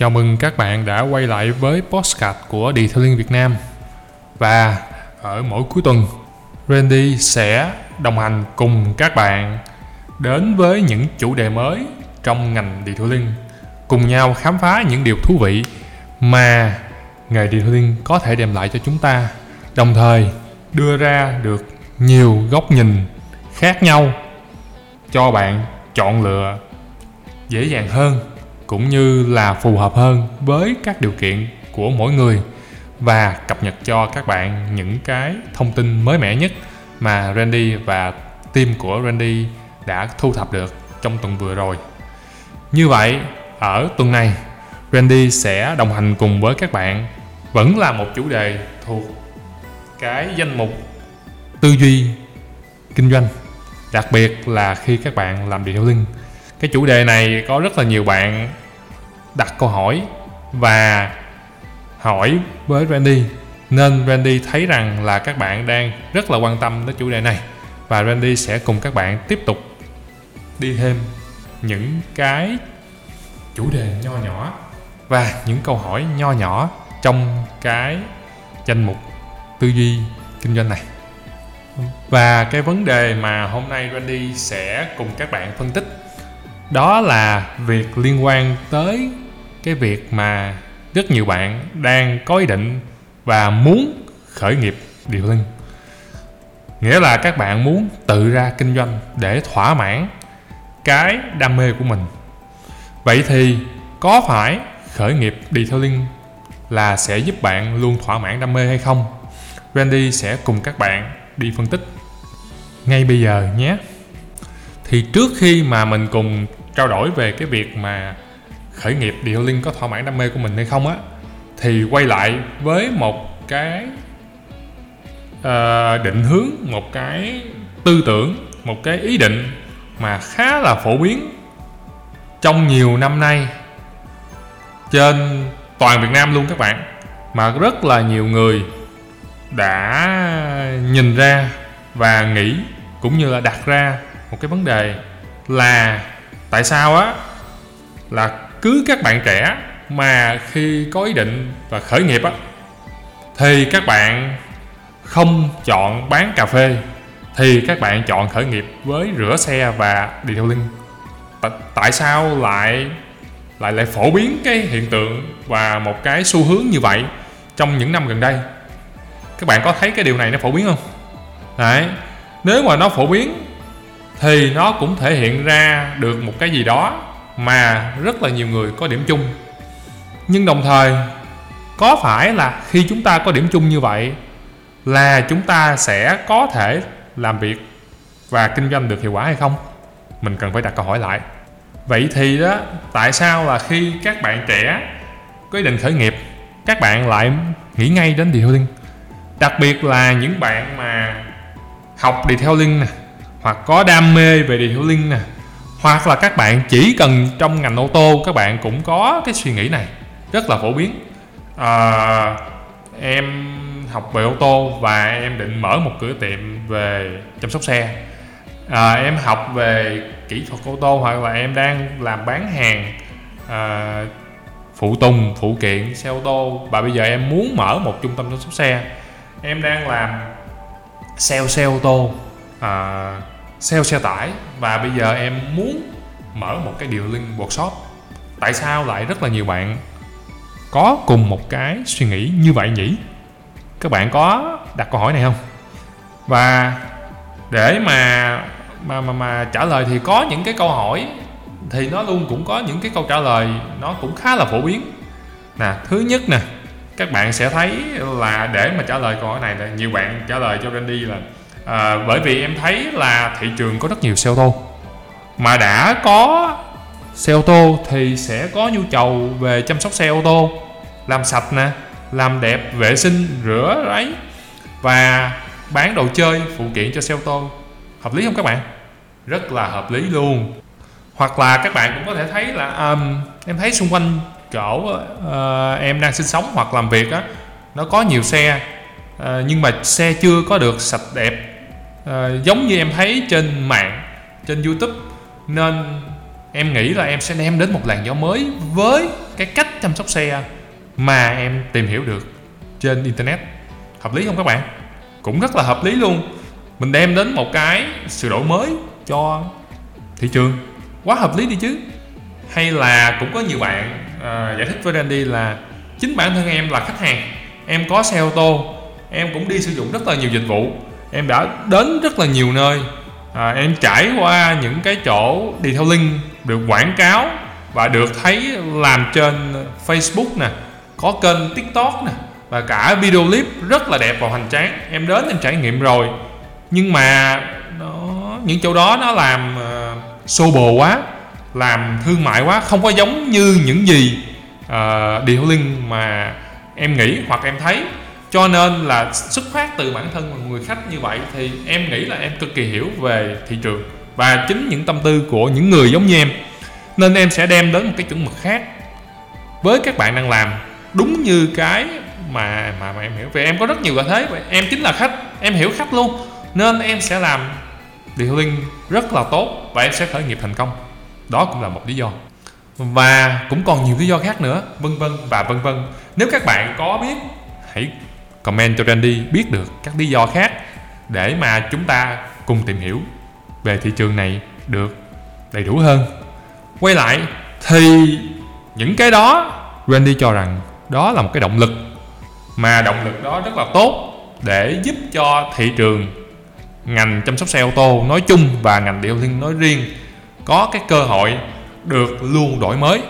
Chào mừng các bạn đã quay lại với postcard của Detailing Việt Nam. Và ở mỗi cuối tuần, Randy sẽ đồng hành cùng các bạn đến với những chủ đề mới trong ngành detailing cùng nhau khám phá những điều thú vị mà nghề detailing có thể đem lại cho chúng ta, đồng thời đưa ra được nhiều góc nhìn khác nhau cho bạn chọn lựa dễ dàng hơn cũng như là phù hợp hơn với các điều kiện của mỗi người và cập nhật cho các bạn những cái thông tin mới mẻ nhất mà Randy và team của Randy đã thu thập được trong tuần vừa rồi. Như vậy, ở tuần này, Randy sẽ đồng hành cùng với các bạn vẫn là một chủ đề thuộc cái danh mục tư duy kinh doanh đặc biệt là khi các bạn làm detailing cái chủ đề này có rất là nhiều bạn đặt câu hỏi và hỏi với Randy. Nên Randy thấy rằng là các bạn đang rất là quan tâm đến chủ đề này và Randy sẽ cùng các bạn tiếp tục đi thêm những cái chủ đề nho nhỏ và những câu hỏi nho nhỏ trong cái danh mục tư duy kinh doanh này. Và cái vấn đề mà hôm nay Randy sẽ cùng các bạn phân tích đó là việc liên quan tới cái việc mà rất nhiều bạn đang có ý định và muốn khởi nghiệp, điều linh. Nghĩa là các bạn muốn tự ra kinh doanh để thỏa mãn cái đam mê của mình. Vậy thì có phải khởi nghiệp detailing là sẽ giúp bạn luôn thỏa mãn đam mê hay không? Randy sẽ cùng các bạn đi phân tích ngay bây giờ nhé. Thì trước khi mà mình cùng trao đổi về cái việc mà khởi nghiệp detailing có thỏa mãn đam mê của mình hay không á thì quay lại với một cái uh, định hướng một cái tư tưởng một cái ý định mà khá là phổ biến trong nhiều năm nay trên toàn Việt Nam luôn các bạn mà rất là nhiều người đã nhìn ra và nghĩ cũng như là đặt ra một cái vấn đề là tại sao á? Là cứ các bạn trẻ mà khi có ý định và khởi nghiệp á, thì các bạn không chọn bán cà phê, thì các bạn chọn khởi nghiệp với rửa xe và detailing tại sao lại lại lại phổ biến cái hiện tượng và một cái xu hướng như vậy trong những năm gần đây? Các bạn có thấy cái điều này nó phổ biến không? Đấy, nếu mà nó phổ biến thì nó cũng thể hiện ra được một cái gì đó mà rất là nhiều người có điểm chung. Nhưng đồng thời, có phải là khi chúng ta có điểm chung như vậy là chúng ta sẽ có thể làm việc và kinh doanh được hiệu quả hay không? Mình cần phải đặt câu hỏi lại. Vậy thì đó, tại sao là khi các bạn trẻ có ý định khởi nghiệp, các bạn lại nghĩ ngay đến detailing đặc biệt là những bạn mà học detailing nè hoặc có đam mê về detailing nè hoặc là các bạn chỉ cần trong ngành ô tô các bạn cũng có cái suy nghĩ này rất là phổ biến. À, em học về ô tô và em định mở một cửa tiệm về chăm sóc xe. À, em học về kỹ thuật ô tô hoặc là em đang làm bán hàng à, phụ tùng phụ kiện xe ô tô. Và bây giờ em muốn mở một trung tâm chăm sóc xe. Em đang làm sale xe ô tô à, sale xe tải. Và bây giờ em muốn mở một cái điều link workshop. Tại sao lại rất là nhiều bạn có cùng một cái suy nghĩ như vậy nhỉ? Các bạn có đặt câu hỏi này không? Và để mà mà mà mà trả lời thì có những cái câu hỏi thì nó luôn cũng có những cái câu trả lời nó cũng khá là phổ biến. Nè, thứ nhất nè, các bạn sẽ thấy là để mà trả lời câu hỏi này là nhiều bạn trả lời cho Randy là à, bởi vì em thấy là thị trường có rất nhiều xe ô tô. Mà đã có xe ô tô thì sẽ có nhu cầu về chăm sóc xe ô tô làm sạch nè làm đẹp vệ sinh rửa ráy và bán đồ chơi phụ kiện cho xe ô tô. Hợp lý không các bạn? Rất là hợp lý luôn. Hoặc là các bạn cũng có thể thấy là um, em thấy xung quanh chỗ uh, em đang sinh sống hoặc làm việc á nó có nhiều xe uh, nhưng mà xe chưa có được sạch đẹp uh, giống như em thấy trên mạng trên youtube nên em nghĩ là em sẽ đem đến một làn gió mới với cái cách chăm sóc xe mà em tìm hiểu được trên internet. Hợp lý không các bạn? Cũng rất là hợp lý luôn. Mình đem đến một cái sự đổi mới cho thị trường. Quá hợp lý đi chứ. Hay là cũng có nhiều bạn à, giải thích với Randy là chính bản thân em là khách hàng. Em có xe ô tô em cũng đi sử dụng rất là nhiều dịch vụ em đã đến rất là nhiều nơi. À, em trải qua những cái chỗ đi theo link được quảng cáo và được thấy làm trên Facebook nè có kênh TikTok nè và cả video clip rất là đẹp và hoành tráng. Em đến em trải nghiệm rồi. Nhưng mà nó những chỗ đó nó làm uh, xô bồ quá làm thương mại quá không có giống như những gì à, uh, điều link mà em nghĩ hoặc em thấy cho nên là xuất phát từ bản thân một người khách như vậy thì em nghĩ là em cực kỳ hiểu về thị trường và chính những tâm tư của những người giống như em. Nên em sẽ đem đến một cái chuẩn mực khác với các bạn đang làm đúng như cái mà mà, mà em hiểu. Về em có rất nhiều lợi thế em chính là khách em hiểu khách luôn. Nên em sẽ làm liên rất là tốt và em sẽ khởi nghiệp thành công. Đó cũng là một lý do. Và cũng còn nhiều lý do khác nữa vân vân và vân vân. Nếu các bạn có biết hãy comment cho Randy biết được các lý do khác để mà chúng ta cùng tìm hiểu về thị trường này được đầy đủ hơn. Quay lại thì những cái đó Randy cho rằng đó là một cái động lực mà động lực đó rất là tốt để giúp cho thị trường ngành chăm sóc xe ô tô nói chung và ngành điều linh nói riêng có cái cơ hội được luôn đổi mới.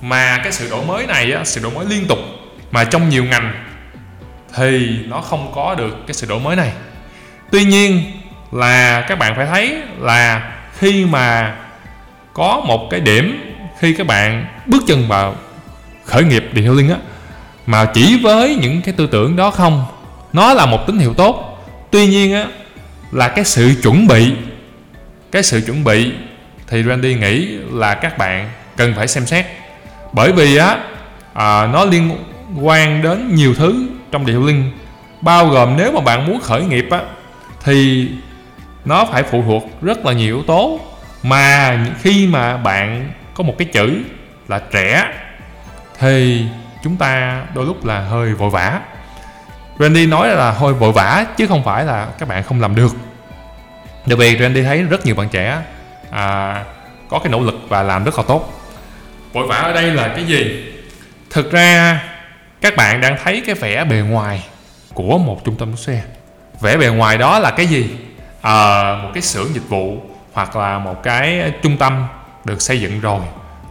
Mà cái sự đổi mới này á, sự đổi mới liên tục mà trong nhiều ngành thì nó không có được cái sự đổi mới này. Tuy nhiên là các bạn phải thấy là khi mà có một cái điểm khi các bạn bước chân vào khởi nghiệp detailing á mà chỉ với những cái tư tưởng đó không nó là một tín hiệu tốt. Tuy nhiên á là cái sự chuẩn bị cái sự chuẩn bị thì Randy nghĩ là các bạn cần phải xem xét. Bởi vì á à, nó liên quan đến nhiều thứ trong điệu linh. Bao gồm nếu mà bạn muốn khởi nghiệp á thì nó phải phụ thuộc rất là nhiều yếu tố. Mà khi mà bạn có một cái chữ là trẻ thì chúng ta đôi lúc là hơi vội vã. Randy nói là hơi vội vã chứ không phải là các bạn không làm được. Đặc biệt Randy thấy rất nhiều bạn trẻ à, có cái nỗ lực và làm rất là tốt. Vội vã ở đây là cái gì? Thực ra các bạn đang thấy cái vẻ bề ngoài của một trung tâm xe. Vẻ bề ngoài đó là cái gì? À, một cái xưởng dịch vụ hoặc là một cái trung tâm được xây dựng rồi.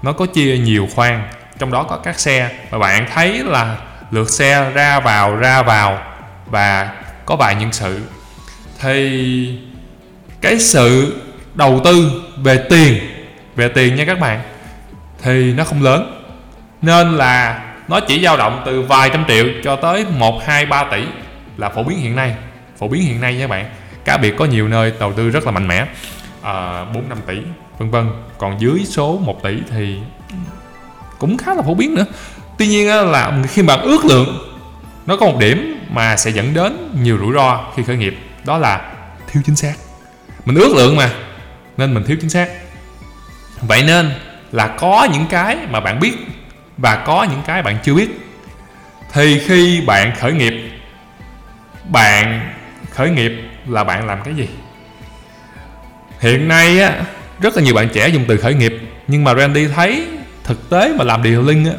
Nó có chia nhiều khoang trong đó có các xe. Và bạn thấy là lượt xe ra vào ra vào và có vài nhân sự. Thì cái sự đầu tư về tiền về tiền nha các bạn thì nó không lớn. Nên là nó chỉ dao động từ vài trăm triệu cho tới 1, 2, 3 tỷ là phổ biến hiện nay. Phổ biến hiện nay nha các bạn. Cá biệt có nhiều nơi đầu tư rất là mạnh mẽ. À, 4, 5 tỷ vân vân. Còn dưới số 1 tỷ thì cũng khá là phổ biến nữa. Tuy nhiên là khi bạn ước lượng nó có một điểm mà sẽ dẫn đến nhiều rủi ro khi khởi nghiệp đó là thiếu chính xác. Mình ước lượng mà nên mình thiếu chính xác. Vậy nên là có những cái mà bạn biết và có những cái bạn chưa biết. Thì khi bạn khởi nghiệp bạn khởi nghiệp là bạn làm cái gì? Hiện nay á rất là nhiều bạn trẻ dùng từ khởi nghiệp nhưng mà Randy thấy thực tế mà làm điều linh á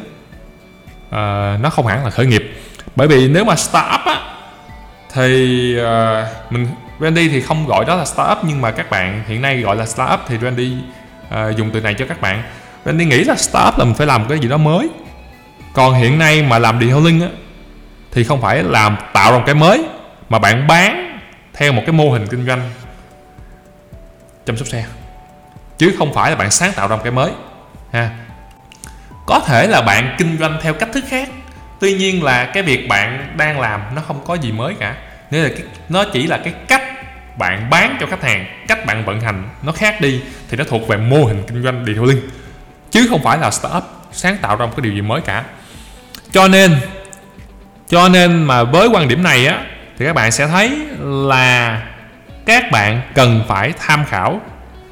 uh, nó không hẳn là khởi nghiệp. Bởi vì nếu mà startup á thì uh, mình Randy thì không gọi đó là startup nhưng mà các bạn hiện nay gọi là startup thì Randy uh, dùng từ này cho các bạn. Randy nghĩ là startup là mình phải làm cái gì đó mới. Còn hiện nay mà làm detailing á thì không phải làm tạo ra một cái mới mà bạn bán theo một cái mô hình kinh doanh chăm sóc xe. Chứ không phải là bạn sáng tạo ra một cái mới ha. Có thể là bạn kinh doanh theo cách thức khác tuy nhiên là cái việc bạn đang làm nó không có gì mới cả. Nên là cái, nó chỉ là cái cách bạn bán cho khách hàng cách bạn vận hành nó khác đi thì nó thuộc về mô hình kinh doanh điện thoại linh chứ không phải là startup sáng tạo ra một cái điều gì mới cả. Cho nên cho nên mà với quan điểm này á thì các bạn sẽ thấy là các bạn cần phải tham khảo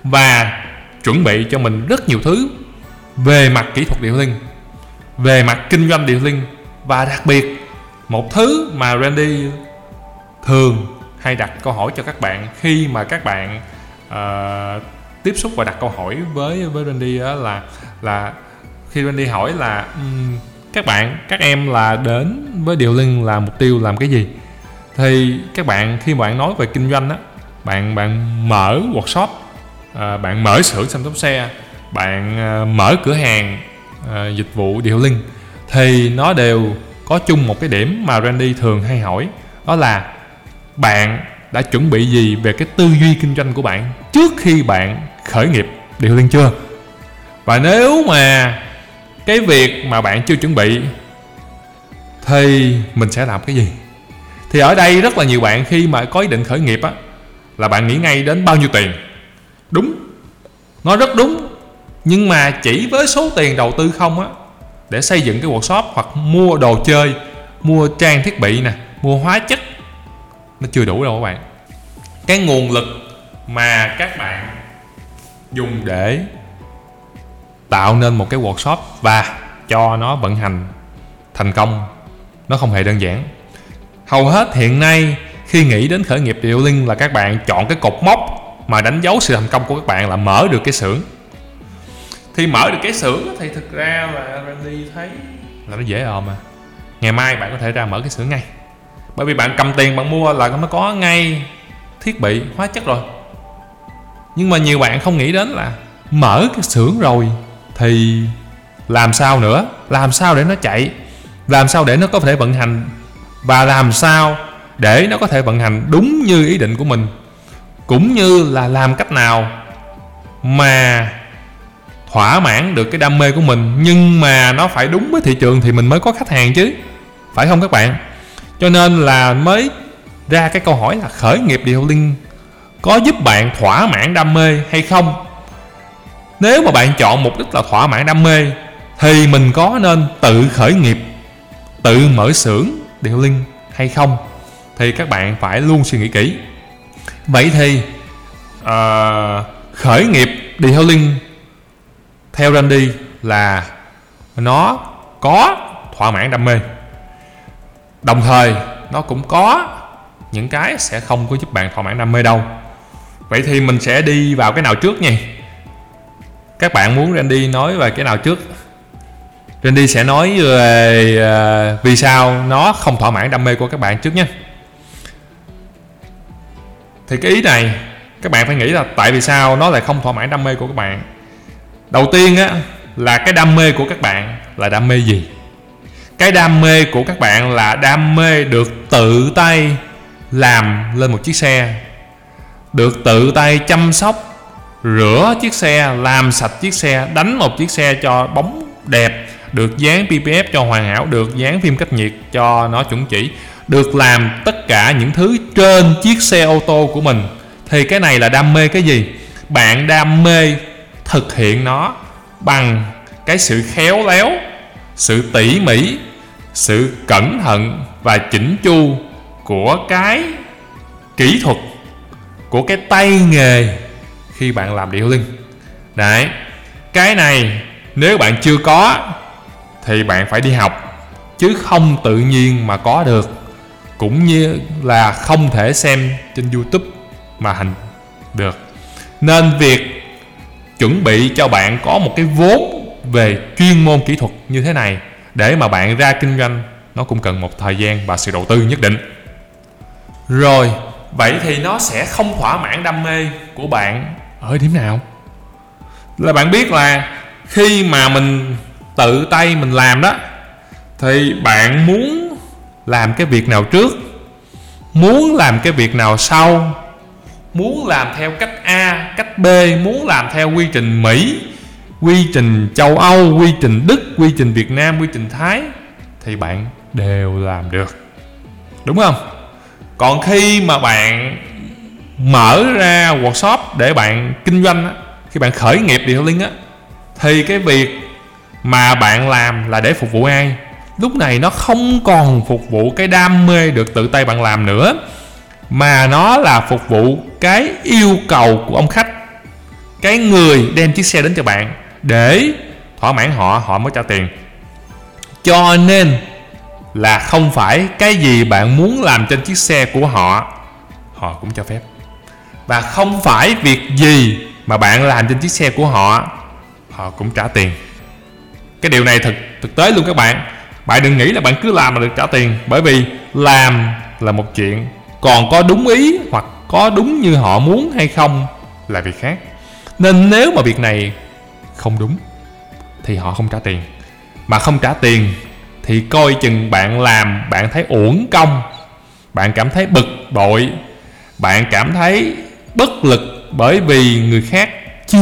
và chuẩn bị cho mình rất nhiều thứ về mặt kỹ thuật điều linh về mặt kinh doanh điều linh và đặc biệt một thứ mà Randy thường hay đặt câu hỏi cho các bạn khi mà các bạn uh, tiếp xúc và đặt câu hỏi với với Randy đó là là khi Randy hỏi là um, các bạn các em là đến với điều linh là mục tiêu làm cái gì? Thì các bạn khi bạn nói về kinh doanh á bạn bạn mở workshop à, bạn mở xưởng xăm tóc xe bạn à, mở cửa hàng à, dịch vụ điều linh thì nó đều có chung một cái điểm mà Randy thường hay hỏi đó là bạn đã chuẩn bị gì về cái tư duy kinh doanh của bạn trước khi bạn khởi nghiệp, điều liên chưa? Và nếu mà cái việc mà bạn chưa chuẩn bị, thì mình sẽ làm cái gì? Thì ở đây rất là nhiều bạn khi mà có ý định khởi nghiệp á, là bạn nghĩ ngay đến bao nhiêu tiền? Đúng. Nó rất đúng. Nhưng mà chỉ với số tiền đầu tư không á, để xây dựng cái workshop hoặc mua đồ chơi, mua trang thiết bị nè, mua hóa chất, nó chưa đủ đâu các bạn. Cái nguồn lực mà các bạn dùng để tạo nên một cái workshop và cho nó vận hành thành công. Nó không hề đơn giản. Hầu hết hiện nay, khi nghĩ đến khởi nghiệp điều linh là các bạn chọn cái cột mốc mà đánh dấu sự thành công của các bạn là mở được cái xưởng. Thì mở được cái xưởng thì thực ra là Randy thấy là nó dễ ồn mà. Ngày mai bạn có thể ra mở cái xưởng ngay. Bởi vì bạn cầm tiền bạn mua là nó có ngay thiết bị, hóa chất rồi nhưng mà nhiều bạn không nghĩ đến là mở cái xưởng rồi thì làm sao nữa? Làm sao để nó chạy? Làm sao để nó có thể vận hành? Và làm sao để nó có thể vận hành đúng như ý định của mình? Cũng như là làm cách nào mà thỏa mãn được cái đam mê của mình, nhưng mà nó phải đúng với thị trường thì mình mới có khách hàng chứ. Phải không các bạn? Cho nên là mới ra cái câu hỏi là khởi nghiệp điều linh có giúp bạn thỏa mãn đam mê hay không? Nếu mà bạn chọn mục đích là thỏa mãn đam mê thì mình có nên tự khởi nghiệp tự mở xưởng điều linh hay không? Thì các bạn phải luôn suy nghĩ kỹ. Vậy thì uh, khởi nghiệp detailing theo Randy là nó có thỏa mãn đam mê. Đồng thời nó cũng có những cái sẽ không có giúp bạn thỏa mãn đam mê đâu vậy thì mình sẽ đi vào cái nào trước nha các bạn muốn Randy nói về cái nào trước? Randy sẽ nói về uh, vì sao nó không thỏa mãn đam mê của các bạn trước nhé. Thì cái ý này các bạn phải nghĩ là tại vì sao nó lại không thỏa mãn đam mê của các bạn? Đầu tiên á là cái đam mê của các bạn là đam mê gì? Cái đam mê của các bạn là đam mê được tự tay làm lên một chiếc xe được tự tay chăm sóc, rửa chiếc xe, làm sạch chiếc xe, đánh một chiếc xe cho bóng đẹp, được dán ppf cho hoàn hảo, được dán phim cách nhiệt cho nó chuẩn chỉ, được làm tất cả những thứ trên chiếc xe ô tô của mình. Thì cái này là đam mê cái gì? Bạn đam mê thực hiện nó bằng cái sự khéo léo, sự tỉ mỉ, sự cẩn thận và chỉnh chu của cái kỹ thuật của cái tay nghề khi bạn làm điêu linh. Đấy, cái này nếu bạn chưa có thì bạn phải đi học, chứ không tự nhiên mà có được, cũng như là không thể xem trên youtube mà hành được. Nên việc chuẩn bị cho bạn có một cái vốn về chuyên môn kỹ thuật như thế này để mà bạn ra kinh doanh, nó cũng cần một thời gian và sự đầu tư nhất định. Rồi vậy thì nó sẽ không thỏa mãn đam mê của bạn. Ở điểm nào? Là bạn biết là khi mà mình tự tay mình làm đó thì bạn muốn làm cái việc nào trước muốn làm cái việc nào sau muốn làm theo cách a cách b muốn làm theo quy trình mỹ quy trình châu âu quy trình đức quy trình việt nam quy trình thái thì bạn đều làm được. Đúng không còn khi mà bạn mở ra workshop để bạn kinh doanh á, khi bạn khởi nghiệp detailing á thì cái việc mà bạn làm là để phục vụ ai? Lúc này nó không còn phục vụ cái đam mê được tự tay bạn làm nữa mà nó là phục vụ cái yêu cầu của ông khách cái người đem chiếc xe đến cho bạn để thỏa mãn họ họ mới trả tiền. Cho nên là không phải cái gì bạn muốn làm trên chiếc xe của họ. Họ cũng cho phép. Và không phải việc gì mà bạn làm trên chiếc xe của họ họ cũng trả tiền. Cái điều này thực thực tế luôn các bạn. Bạn đừng nghĩ là bạn cứ làm mà được trả tiền, bởi vì làm là một chuyện. Còn có đúng ý hoặc có đúng như họ muốn hay không là việc khác. Nên nếu mà việc này không đúng, thì họ không trả tiền. Mà không trả tiền thì coi chừng bạn làm, bạn thấy uổng công, bạn cảm thấy bực bội, bạn cảm thấy bất lực bởi vì người khác chê.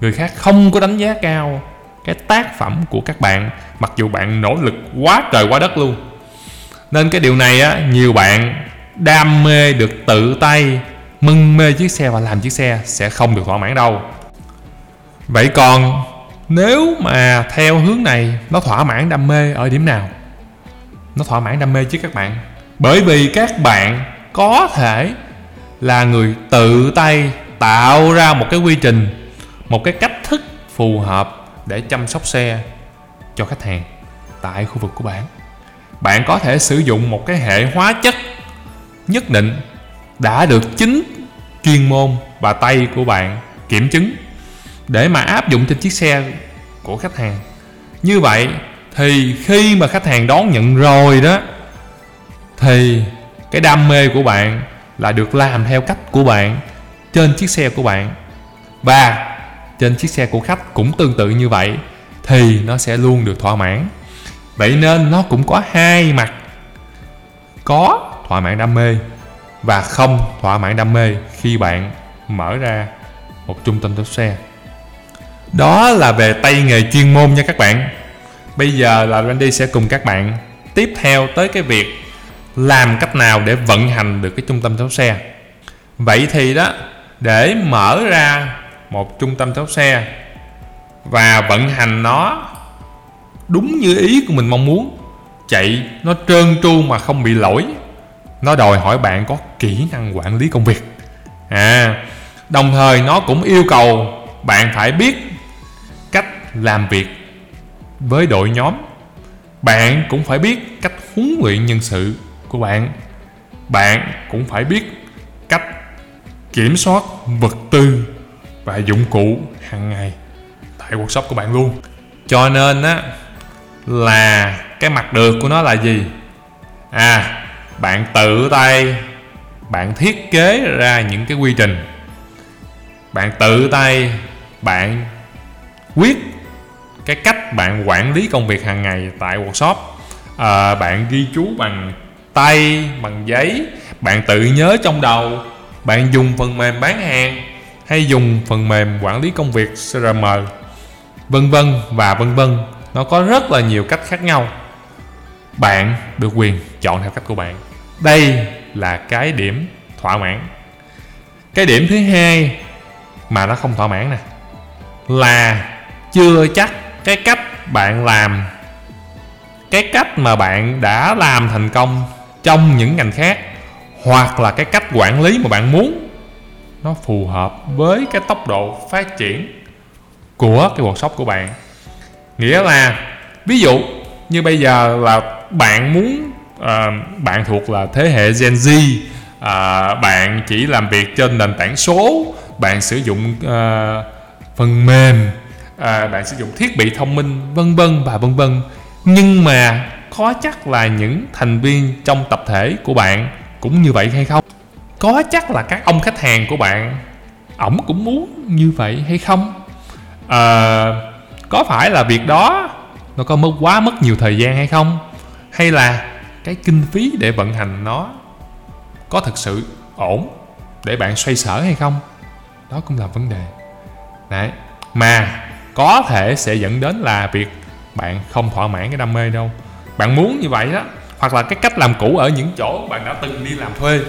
Người khác không có đánh giá cao cái tác phẩm của các bạn, mặc dù bạn nỗ lực quá trời quá đất luôn. Nên cái điều này á, nhiều bạn đam mê được tự tay mân mê chiếc xe và làm chiếc xe sẽ không được thỏa mãn đâu. Vậy còn nếu mà theo hướng này, nó thỏa mãn đam mê ở điểm nào? Nó thỏa mãn đam mê chứ các bạn. Bởi vì các bạn có thể là người tự tay tạo ra một cái quy trình, một cái cách thức phù hợp để chăm sóc xe cho khách hàng tại khu vực của bạn. Bạn có thể sử dụng một cái hệ hóa chất nhất định đã được chính chuyên môn và tay của bạn kiểm chứng để mà áp dụng trên chiếc xe của khách hàng. Như vậy thì khi mà khách hàng đón nhận rồi đó, thì cái đam mê của bạn là được làm theo cách của bạn trên chiếc xe của bạn. Và trên chiếc xe của khách cũng tương tự như vậy thì nó sẽ luôn được thỏa mãn. Vậy nên nó cũng có hai mặt. Có thỏa mãn đam mê và không thỏa mãn đam mê khi bạn mở ra một trung tâm đốt xe đó là về tay nghề chuyên môn nha các bạn. Bây giờ là Randy sẽ cùng các bạn tiếp theo tới cái việc làm cách nào để vận hành được cái trung tâm đốt xe. Vậy thì đó, để mở ra một trung tâm đốt xe và vận hành nó đúng như ý của mình mong muốn, chạy nó trơn tru mà không bị lỗi, nó đòi hỏi bạn có kỹ năng quản lý công việc. À đồng thời nó cũng yêu cầu bạn phải biết làm việc với đội nhóm. Bạn cũng phải biết cách huấn luyện nhân sự của bạn. Bạn cũng phải biết cách kiểm soát vật tư và dụng cụ hàng ngày tại workshop của bạn luôn. Cho nên á, là cái mặt được của nó là gì? À bạn tự tay, bạn thiết kế ra những cái quy trình. Bạn tự tay, bạn quyết cái cách bạn quản lý công việc hàng ngày tại workshop. À, bạn ghi chú bằng tay bằng giấy bạn tự nhớ trong đầu bạn dùng phần mềm bán hàng hay dùng phần mềm quản lý công việc CRM vân vân và vân vân nó có rất là nhiều cách khác nhau. Bạn được quyền chọn theo cách của bạn. Đây là cái điểm thỏa mãn. Cái điểm thứ hai mà nó không thỏa mãn nè là chưa chắc cái cách bạn làm cái cách mà bạn đã làm thành công trong những ngành khác hoặc là cái cách quản lý mà bạn muốn nó phù hợp với cái tốc độ phát triển của cái workshop của bạn. Nghĩa là ví dụ như bây giờ là bạn muốn uh, bạn thuộc là thế hệ Gen Z uh, bạn chỉ làm việc trên nền tảng số bạn sử dụng uh, phần mềm à, bạn sử dụng thiết bị thông minh vân vân và vân vân. Nhưng mà có chắc là những thành viên trong tập thể của bạn cũng như vậy hay không? Có chắc là các ông khách hàng của bạn ổng cũng muốn như vậy hay không? À, có phải là việc đó nó có mất quá mất nhiều thời gian hay không? Hay là cái kinh phí để vận hành nó có thực sự ổn để bạn xoay sở hay không? Đó cũng là vấn đề. Đấy mà có thể sẽ dẫn đến là việc bạn không thỏa mãn cái đam mê đâu. Bạn muốn như vậy đó hoặc là cái cách làm cũ ở những chỗ bạn đã từng đi làm thuê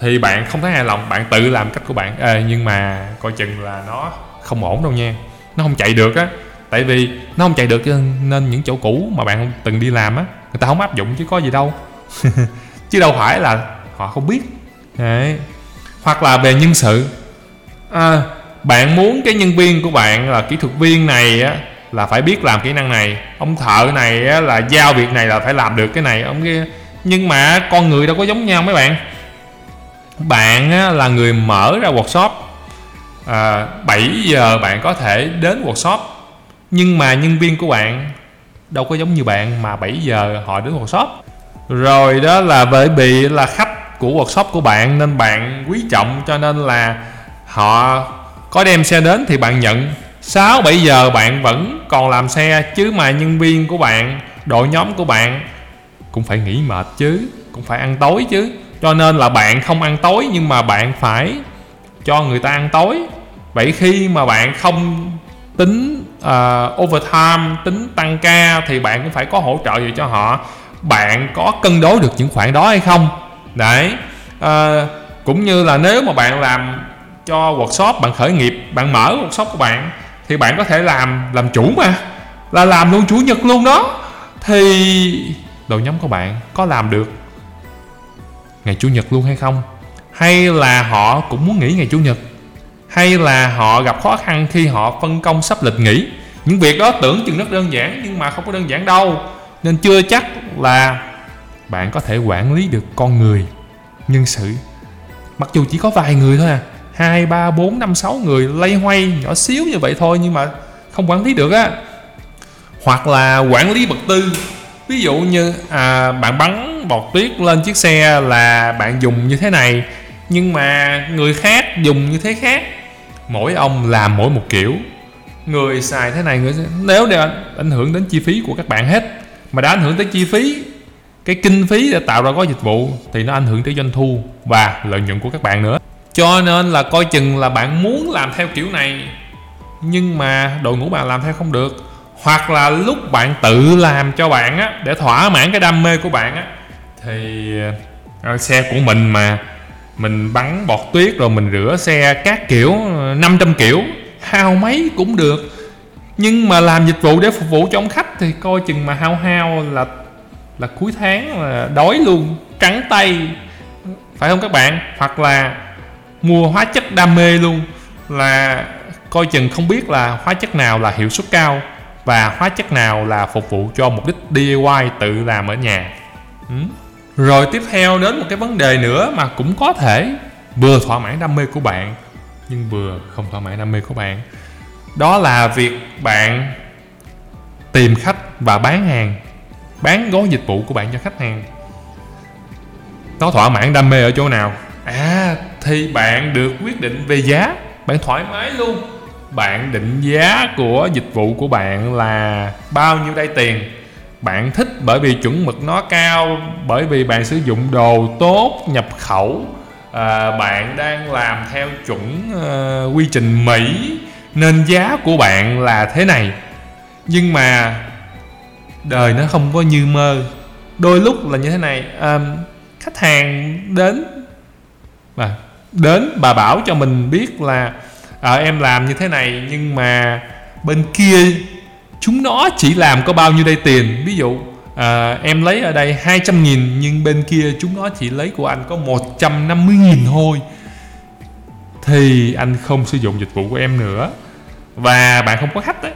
thì bạn không thấy hài lòng bạn tự làm cách của bạn. Ê, nhưng mà coi chừng là nó không ổn đâu nha. Nó không chạy được á tại vì nó không chạy được nên những chỗ cũ mà bạn từng đi làm á người ta không áp dụng chứ có gì đâu. Chứ đâu phải là họ không biết. Đấy. hoặc là về nhân sự. À, bạn muốn cái nhân viên của bạn là kỹ thuật viên này á là phải biết làm kỹ năng này. Ông thợ này là giao việc này là phải làm được cái này. Ông kia nhưng mà con người đâu có giống nhau mấy bạn. Bạn là người mở ra workshop. À, 7 giờ bạn có thể đến workshop. Nhưng mà nhân viên của bạn đâu có giống như bạn mà 7 giờ họ đến workshop. Rồi đó là bởi vì là khách của workshop của bạn nên bạn quý trọng cho nên là họ có đem xe đến thì bạn nhận. 6 7 giờ bạn vẫn còn làm xe chứ mà nhân viên của bạn đội nhóm của bạn cũng phải nghỉ mệt chứ cũng phải ăn tối chứ. Cho nên là bạn không ăn tối nhưng mà bạn phải cho người ta ăn tối. Vậy khi mà bạn không tính uh, overtime tính tăng ca thì bạn cũng phải có hỗ trợ gì cho họ. Bạn có cân đối được những khoản đó hay không? Đấy. Uh, cũng như là nếu mà bạn làm cho workshop, bạn khởi nghiệp, bạn mở workshop của bạn, thì bạn có thể làm làm chủ mà. Là làm luôn chủ nhật luôn đó. Thì đội nhóm của bạn có làm được ngày chủ nhật luôn hay không? Hay là họ cũng muốn nghỉ ngày chủ nhật? Hay là họ gặp khó khăn khi họ phân công sắp lịch nghỉ? Những việc đó tưởng chừng rất đơn giản nhưng mà không có đơn giản đâu. Nên chưa chắc là bạn có thể quản lý được con người nhân sự. Mặc dù chỉ có vài người thôi à hai ba bốn năm sáu người lây hoay nhỏ xíu như vậy thôi nhưng mà không quản lý được á. Hoặc là quản lý vật tư. Ví dụ như à, bạn bắn bọt tuyết lên chiếc xe là bạn dùng như thế này. Nhưng mà người khác dùng như thế khác. Mỗi ông làm mỗi một kiểu. Người xài thế này người nếu để ảnh hưởng đến chi phí của các bạn hết. Mà đã ảnh hưởng tới chi phí cái kinh phí để tạo ra gói dịch vụ thì nó ảnh hưởng tới doanh thu và lợi nhuận của các bạn nữa cho nên là coi chừng là bạn muốn làm theo kiểu này, nhưng mà đội ngũ bạn làm theo không được. Hoặc là lúc bạn tự làm cho bạn á, để thỏa mãn cái đam mê của bạn á, thì ờ, xe của mình mà mình bắn bọt tuyết rồi mình rửa xe các kiểu ờ, 500 kiểu, hao mấy cũng được. Nhưng mà làm dịch vụ để phục vụ cho ông khách thì coi chừng mà hao hao là là cuối tháng là đói luôn, trắng tay. Phải không các bạn? Hoặc là mua hóa chất đam mê luôn là coi chừng không biết là hóa chất nào là hiệu suất cao và hóa chất nào là phục vụ cho mục đích DIY tự làm ở nhà. Ừ. rồi tiếp theo đến một cái vấn đề nữa mà cũng có thể vừa thỏa mãn đam mê của bạn, nhưng vừa không thỏa mãn đam mê của bạn. Đó là việc bạn tìm khách và bán hàng, bán gói dịch vụ của bạn cho khách hàng. Nó thỏa mãn đam mê ở chỗ nào? À thì bạn được quyết định về giá. Bạn thoải mái luôn. Bạn định giá của dịch vụ của bạn là bao nhiêu đây tiền? Bạn thích bởi vì chuẩn mực nó cao bởi vì bạn sử dụng đồ tốt nhập khẩu à, bạn đang làm theo chuẩn à, quy trình mỹ nên giá của bạn là thế này. Nhưng mà đời nó không có như mơ. Đôi lúc là như thế này à, khách hàng đến và đến bà bảo cho mình biết là à, em làm như thế này nhưng mà bên kia chúng nó chỉ làm có bao nhiêu đây tiền. Ví dụ à, em lấy ở đây 200 nghìn nhưng bên kia chúng nó chỉ lấy của anh có 150 nghìn thôi. Thì anh không sử dụng dịch vụ của em nữa. Và bạn không có khách đấy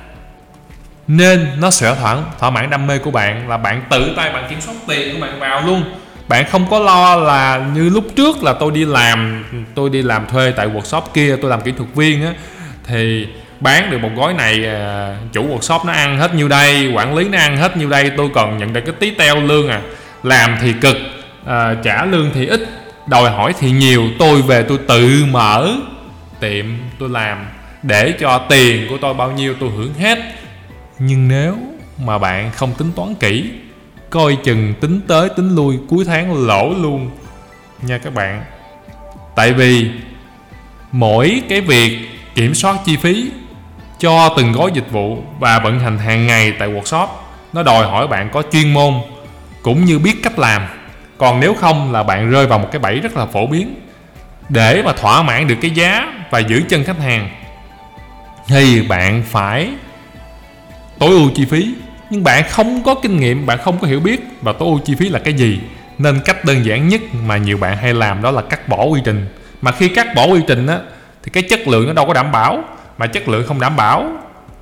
nên nó sẽ thỏa thỏa mãn đam mê của bạn là bạn tự tay bạn kiểm soát tiền của bạn vào luôn bạn không có lo là như lúc trước là tôi đi làm tôi đi làm thuê tại workshop kia tôi làm kỹ thuật viên á thì bán được một gói này à, chủ workshop nó ăn hết nhiêu đây quản lý nó ăn hết nhiêu đây tôi còn nhận được cái tí teo lương à. Làm thì cực à, trả lương thì ít đòi hỏi thì nhiều. Tôi về tôi tự mở tiệm tôi làm để cho tiền của tôi bao nhiêu tôi hưởng hết. Nhưng nếu mà bạn không tính toán kỹ coi chừng tính tới tính lui cuối tháng lỗ luôn. Nha các bạn. Tại vì mỗi cái việc kiểm soát chi phí cho từng gói dịch vụ và vận hành hàng ngày tại workshop, nó đòi hỏi bạn có chuyên môn cũng như biết cách làm. Còn nếu không là bạn rơi vào một cái bẫy rất là phổ biến. Để mà thỏa mãn được cái giá và giữ chân khách hàng, thì bạn phải tối ưu chi phí nhưng bạn không có kinh nghiệm bạn không có hiểu biết và tối ưu chi phí là cái gì. Nên cách đơn giản nhất mà nhiều bạn hay làm đó là cắt bỏ quy trình. Mà khi cắt bỏ quy trình á thì cái chất lượng nó đâu có đảm bảo. Mà chất lượng không đảm bảo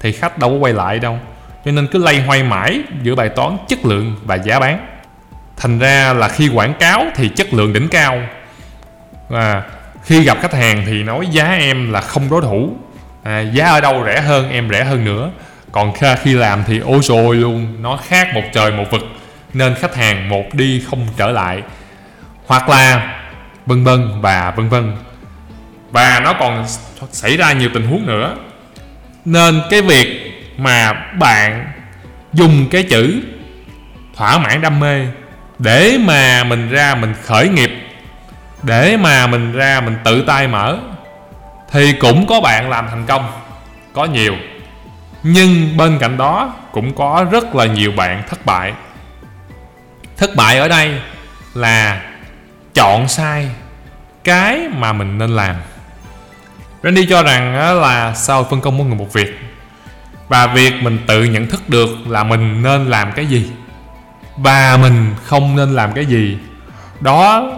thì khách đâu có quay lại đâu. Cho nên cứ lay hoay mãi giữa bài toán chất lượng và giá bán. Thành ra là khi quảng cáo thì chất lượng đỉnh cao. Và khi gặp khách hàng thì nói giá em là không đối thủ. À, giá ở đâu rẻ hơn em rẻ hơn nữa còn khi làm thì ôi rồi luôn, nó khác một trời một vực, nên khách hàng một đi không trở lại. Hoặc là vân vân và vân vân. Và nó còn xảy ra nhiều tình huống nữa. Nên cái việc mà bạn dùng cái chữ thỏa mãn đam mê để mà mình ra mình khởi nghiệp, để mà mình ra mình tự tay mở, thì cũng có bạn làm thành công, có nhiều nhưng bên cạnh đó cũng có rất là nhiều bạn thất bại. Thất bại ở đây là chọn sai cái mà mình nên làm. Randy cho rằng là sau phân công mỗi người một việc, và việc mình tự nhận thức được là mình nên làm cái gì và mình không nên làm cái gì, đó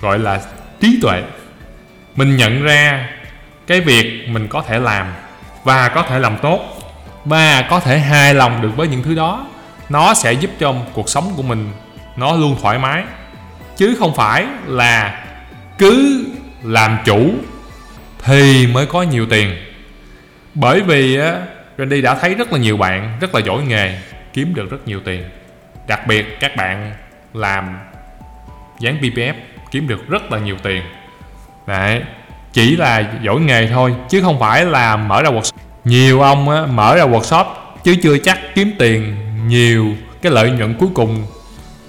gọi là trí tuệ. Mình nhận ra cái việc mình có thể làm và có thể làm tốt. Và có thể hài lòng được với những thứ đó. Nó sẽ giúp cho cuộc sống của mình nó luôn thoải mái. Chứ không phải là cứ làm chủ thì mới có nhiều tiền. Bởi vì Randy đã thấy rất là nhiều bạn, rất là giỏi nghề, kiếm được rất nhiều tiền. Đặc biệt các bạn làm dán PPF kiếm được rất là nhiều tiền. Đấy, chỉ là giỏi nghề thôi, chứ không phải là mở ra một nhiều ông á, mở ra workshop chứ chưa chắc kiếm tiền nhiều cái lợi nhuận cuối cùng.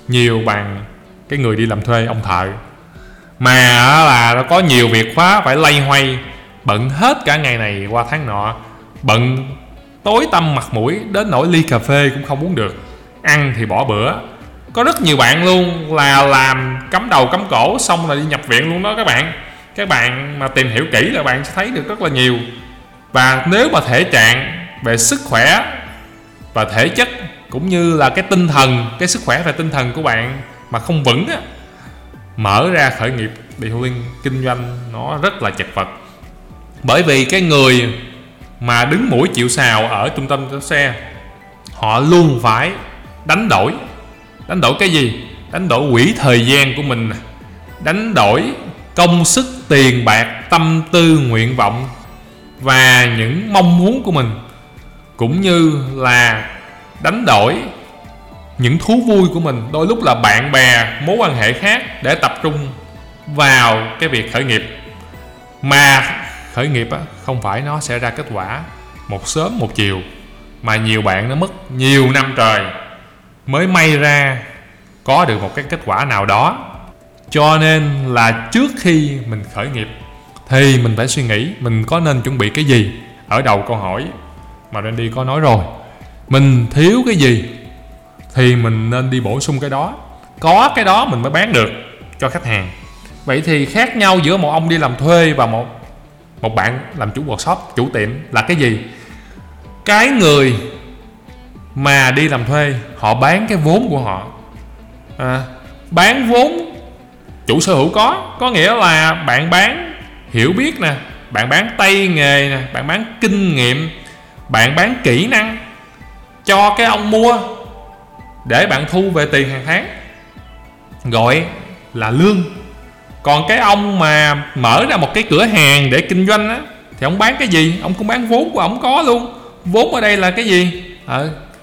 Nhiều bằng cái người đi làm thuê ông thợ. Mà là nó có nhiều việc quá phải lay hoay bận hết cả ngày này qua tháng nọ. Bận tối tâm mặt mũi đến nỗi ly cà phê cũng không uống được. Ăn thì bỏ bữa. Có rất nhiều bạn luôn là làm cắm đầu cắm cổ xong là đi nhập viện luôn đó các bạn. Các bạn mà tìm hiểu kỹ là bạn sẽ thấy được rất là nhiều và nếu mà thể trạng về sức khỏe và thể chất cũng như là cái tinh thần, cái sức khỏe và tinh thần của bạn mà không vững á, mở ra khởi nghiệp detailing kinh doanh nó rất là chật vật. Bởi vì cái người mà đứng mũi chịu sào ở trung tâm xe, họ luôn phải đánh đổi. Đánh đổi cái gì? Đánh đổi quỹ thời gian của mình đánh đổi công sức, tiền bạc, tâm tư, nguyện vọng và những mong muốn của mình cũng như là đánh đổi những thú vui của mình. Đôi lúc là bạn bè mối quan hệ khác để tập trung vào cái việc khởi nghiệp. Mà khởi nghiệp á, không phải nó sẽ ra kết quả một sớm một chiều mà nhiều bạn nó mất nhiều năm trời mới may ra có được một cái kết quả nào đó. Cho nên là trước khi mình khởi nghiệp thì mình phải suy nghĩ mình có nên chuẩn bị cái gì ở đầu câu hỏi mà Randy có nói rồi. Mình thiếu cái gì thì mình nên đi bổ sung cái đó. Có cái đó mình mới bán được cho khách hàng. Vậy thì khác nhau giữa một ông đi làm thuê và một một bạn làm chủ workshop chủ tiệm là cái gì? Cái người mà đi làm thuê họ bán cái vốn của họ. À, bán vốn chủ sở hữu có có nghĩa là bạn bán hiểu biết nè bạn bán tay nghề nè bạn bán kinh nghiệm bạn bán kỹ năng cho cái ông mua để bạn thu về tiền hàng tháng. Gọi là lương. Còn cái ông mà mở ra một cái cửa hàng để kinh doanh á thì ông bán cái gì? Ông cũng bán vốn của ông có luôn. Vốn ở đây là cái gì? À,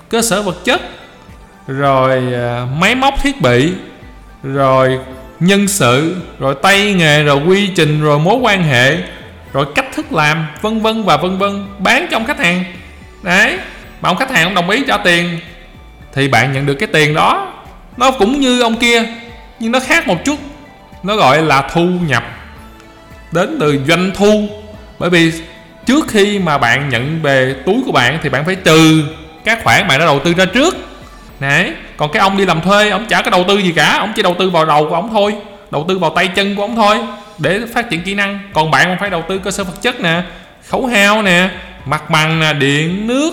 cơ sở vật chất rồi ờ, máy móc thiết bị rồi nhân sự, rồi tay nghề, rồi quy trình, rồi mối quan hệ, rồi cách thức làm, vân vân và vân vân, bán cho ông khách hàng. Đấy, mà ông khách hàng ông đồng ý trả tiền, thì bạn nhận được cái tiền đó. Nó cũng như ông kia, nhưng nó khác một chút. Nó gọi là thu nhập, đến từ doanh thu. Bởi vì trước khi mà bạn nhận về túi của bạn thì bạn phải trừ các khoản bạn đã đầu tư ra trước. Đấy còn cái ông đi làm thuê ông chả có đầu tư gì cả ông chỉ đầu tư vào đầu của ông thôi. Đầu tư vào tay chân của ông thôi để phát triển kỹ năng. Còn bạn phải đầu tư cơ sở vật chất nè khấu hao nè mặt bằng nè điện nước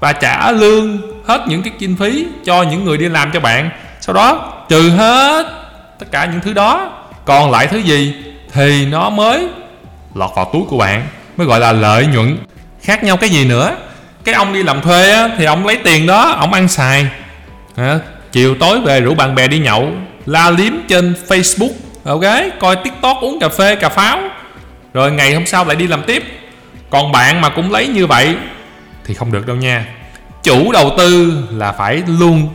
và trả lương hết những cái kinh phí cho những người đi làm cho bạn. Sau đó trừ hết tất cả những thứ đó còn lại thứ gì thì nó mới lọt vào túi của bạn mới gọi là lợi nhuận. Khác nhau cái gì nữa? Cái ông đi làm thuê á, thì ông lấy tiền đó ông ăn xài à, chiều tối về rủ bạn bè đi nhậu la liếm trên facebook. Ok coi tiktok uống cà phê cà pháo. Rồi ngày hôm sau lại đi làm tiếp. Còn bạn mà cũng lấy như vậy thì không được đâu nha. Chủ đầu tư là phải luôn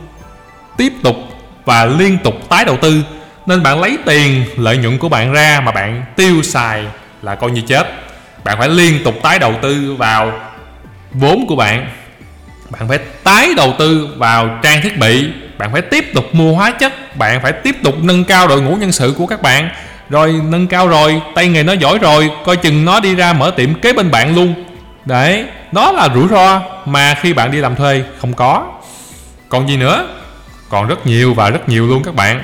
tiếp tục và liên tục tái đầu tư. Nên bạn lấy tiền lợi nhuận của bạn ra mà bạn tiêu xài là coi như chết. Bạn phải liên tục tái đầu tư vào vốn của bạn bạn phải tái đầu tư vào trang thiết bị, bạn phải tiếp tục mua hóa chất, bạn phải tiếp tục nâng cao đội ngũ nhân sự của các bạn. Rồi nâng cao rồi, tay nghề nó giỏi rồi, coi chừng nó đi ra mở tiệm kế bên bạn luôn. Đấy, đó là rủi ro mà khi bạn đi làm thuê, không có. Còn gì nữa? Còn rất nhiều và rất nhiều luôn các bạn.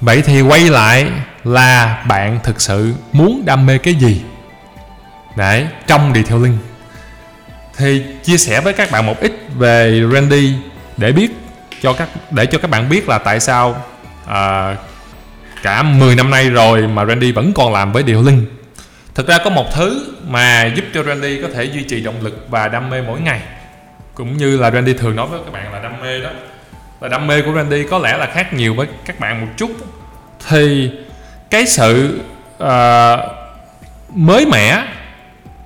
Vậy thì quay lại là bạn thực sự muốn đam mê cái gì? Đấy, trong đi theo linh. thì chia sẻ với các bạn một ít về Randy để biết cho các để cho các bạn biết là tại sao à, cả 10 năm nay rồi mà Randy vẫn còn làm với điều linh. Thực ra có một thứ mà giúp cho Randy có thể duy trì động lực và đam mê mỗi ngày cũng như là Randy thường nói với các bạn là đam mê đó là đam mê của Randy có lẽ là khác nhiều với các bạn một chút. Thì cái sự uh, mới mẻ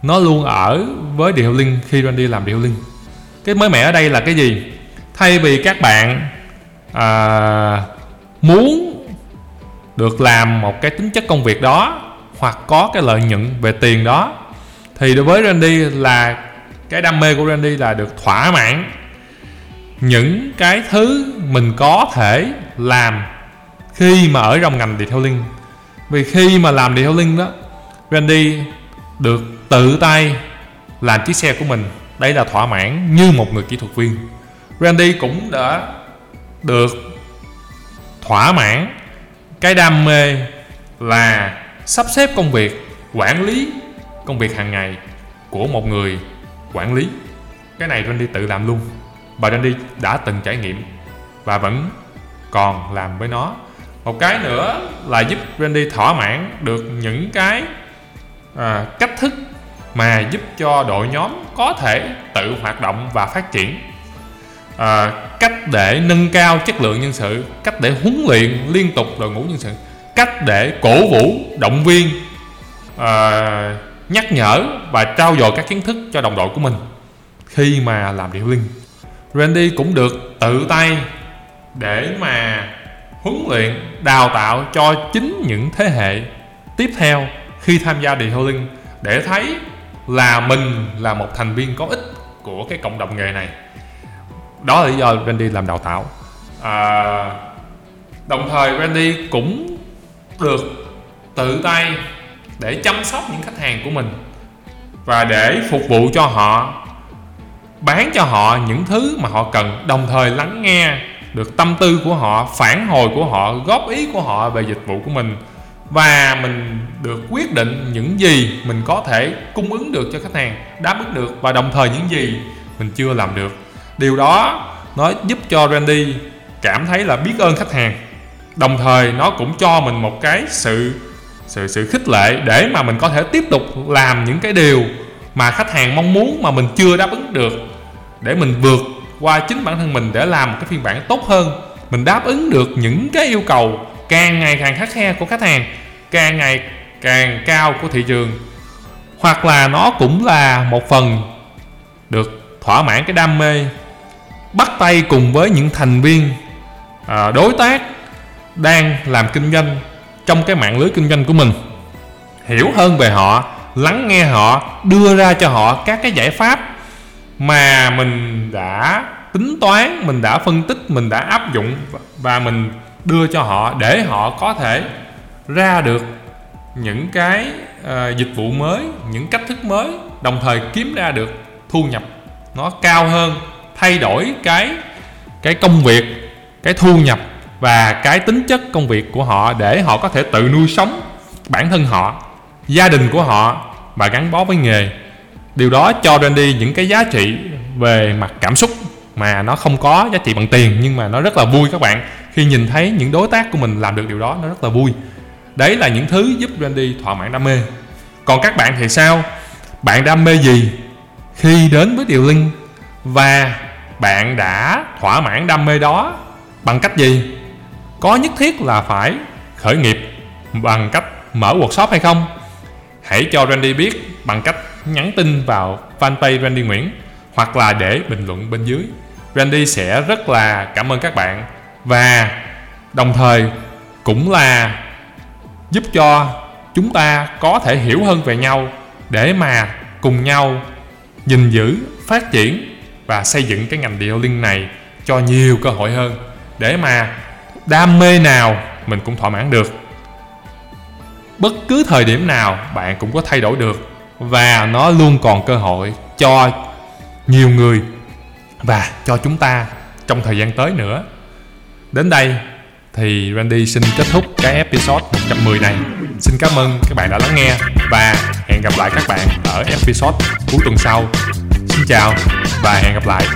nó luôn ở với điều linh khi Randy làm điều linh cái mới mẻ ở đây là cái gì? Thay vì các bạn à, muốn được làm một cái tính chất công việc đó hoặc có cái lợi nhuận về tiền đó thì đối với Randy là cái đam mê của Randy là được thỏa mãn những cái thứ mình có thể làm khi mà ở trong ngành detailing vì khi mà làm detailing đó Randy được tự tay làm chiếc xe của mình đây là thỏa mãn như một người kỹ thuật viên. Randy cũng đã được thỏa mãn. Cái đam mê là sắp xếp công việc quản lý công việc hàng ngày của một người quản lý. Cái này Randy tự làm luôn. Và Randy đã từng trải nghiệm và vẫn còn làm với nó. Một cái nữa là giúp Randy thỏa mãn được những cái à, cách thức mà giúp cho đội nhóm có thể tự hoạt động và phát triển. À, cách để nâng cao chất lượng nhân sự cách để huấn luyện liên tục đội ngũ nhân sự cách để cổ vũ động viên à, nhắc nhở và trao dồi các kiến thức cho đồng đội của mình khi mà làm điều linh Randy cũng được tự tay để mà huấn luyện đào tạo cho chính những thế hệ tiếp theo khi tham gia điều linh để thấy là mình là một thành viên có ích của cái cộng đồng nghề này. Đó là lý do Randy làm đào tạo. À, đồng thời Randy cũng được tự tay để chăm sóc những khách hàng của mình và để phục vụ cho họ bán cho họ những thứ mà họ cần đồng thời lắng nghe được tâm tư của họ phản hồi của họ góp ý của họ về dịch vụ của mình và mình được quyết định những gì mình có thể cung ứng được cho khách hàng, đáp ứng được và đồng thời những gì mình chưa làm được. Điều đó nó giúp cho Randy cảm thấy là biết ơn khách hàng. Đồng thời nó cũng cho mình một cái sự sự sự khích lệ để mà mình có thể tiếp tục làm những cái điều mà khách hàng mong muốn mà mình chưa đáp ứng được. Để mình vượt qua chính bản thân mình để làm một cái phiên bản tốt hơn, mình đáp ứng được những cái yêu cầu càng ngày càng khắc khe của khách hàng càng ngày càng cao của thị trường hoặc là nó cũng là một phần được thỏa mãn cái đam mê bắt tay cùng với những thành viên à, đối tác đang làm kinh doanh trong cái mạng lưới kinh doanh của mình. Hiểu hơn về họ lắng nghe họ đưa ra cho họ các cái giải pháp mà mình đã tính toán mình đã phân tích mình đã áp dụng và mình đưa cho họ để họ có thể ra được những cái uh, dịch vụ mới những cách thức mới đồng thời kiếm ra được thu nhập nó cao hơn thay đổi cái cái công việc cái thu nhập và cái tính chất công việc của họ để họ có thể tự nuôi sống bản thân họ gia đình của họ và gắn bó với nghề. Điều đó cho Randy những cái giá trị về mặt cảm xúc mà nó không có giá trị bằng tiền nhưng mà nó rất là vui các bạn. Khi nhìn thấy những đối tác của mình làm được điều đó nó rất là vui đấy là những thứ giúp Randy thỏa mãn đam mê. Còn các bạn thì sao? Bạn đam mê gì khi đến với điều linh? Và bạn đã thỏa mãn đam mê đó bằng cách gì? Có nhất thiết là phải khởi nghiệp bằng cách mở workshop hay không? Hãy cho Randy biết bằng cách nhắn tin vào fanpage Randy Nguyễn hoặc là để bình luận bên dưới. Randy sẽ rất là cảm ơn các bạn và đồng thời cũng là giúp cho chúng ta có thể hiểu hơn về nhau, để mà cùng nhau gìn giữ, phát triển và xây dựng cái ngành detailing này cho nhiều cơ hội hơn, để mà đam mê nào mình cũng thỏa mãn được. Bất cứ thời điểm nào bạn cũng có thay đổi được và nó luôn còn cơ hội cho nhiều người và cho chúng ta trong thời gian tới nữa. Đến đây thì Randy xin kết thúc cái episode 110 này. Xin cảm ơn các bạn đã lắng nghe và hẹn gặp lại các bạn ở episode cuối tuần sau. Xin chào và hẹn gặp lại.